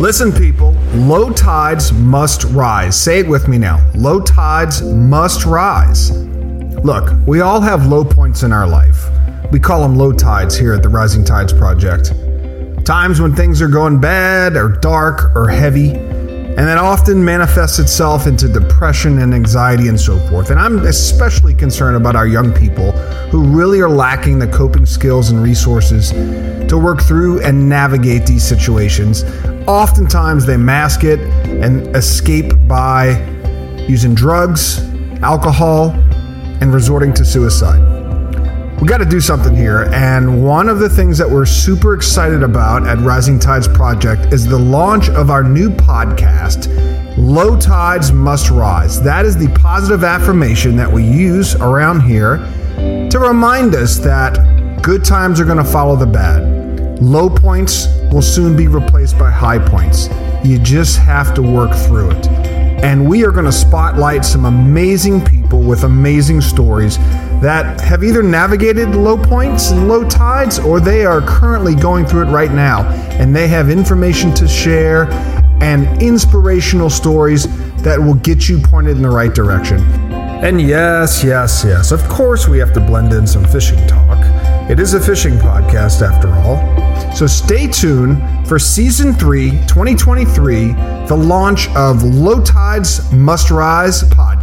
Listen, people, low tides must rise. Say it with me now. Low tides must rise. Look, we all have low points in our life. We call them low tides here at the Rising Tides Project. Times when things are going bad or dark or heavy, and that often manifests itself into depression and anxiety and so forth. And I'm especially concerned about our young people who really are lacking the coping skills and resources to work through and navigate these situations. Oftentimes they mask it and escape by using drugs, alcohol, and resorting to suicide. We got to do something here, and one of the things that we're super excited about at Rising Tides Project is the launch of our new podcast, Low Tides Must Rise. That is the positive affirmation that we use around here to remind us that good times are going to follow the bad. Low points will soon be replaced by high points. You just have to work through it. And we are going to spotlight some amazing people with amazing stories that have either navigated low points and low tides or they are currently going through it right now. And they have information to share and inspirational stories that will get you pointed in the right direction. And yes, yes, yes, of course we have to blend in some fishing talk. It is a fishing podcast after all. So stay tuned for season 3, 2023, the launch of Low Tides Must Rise podcast.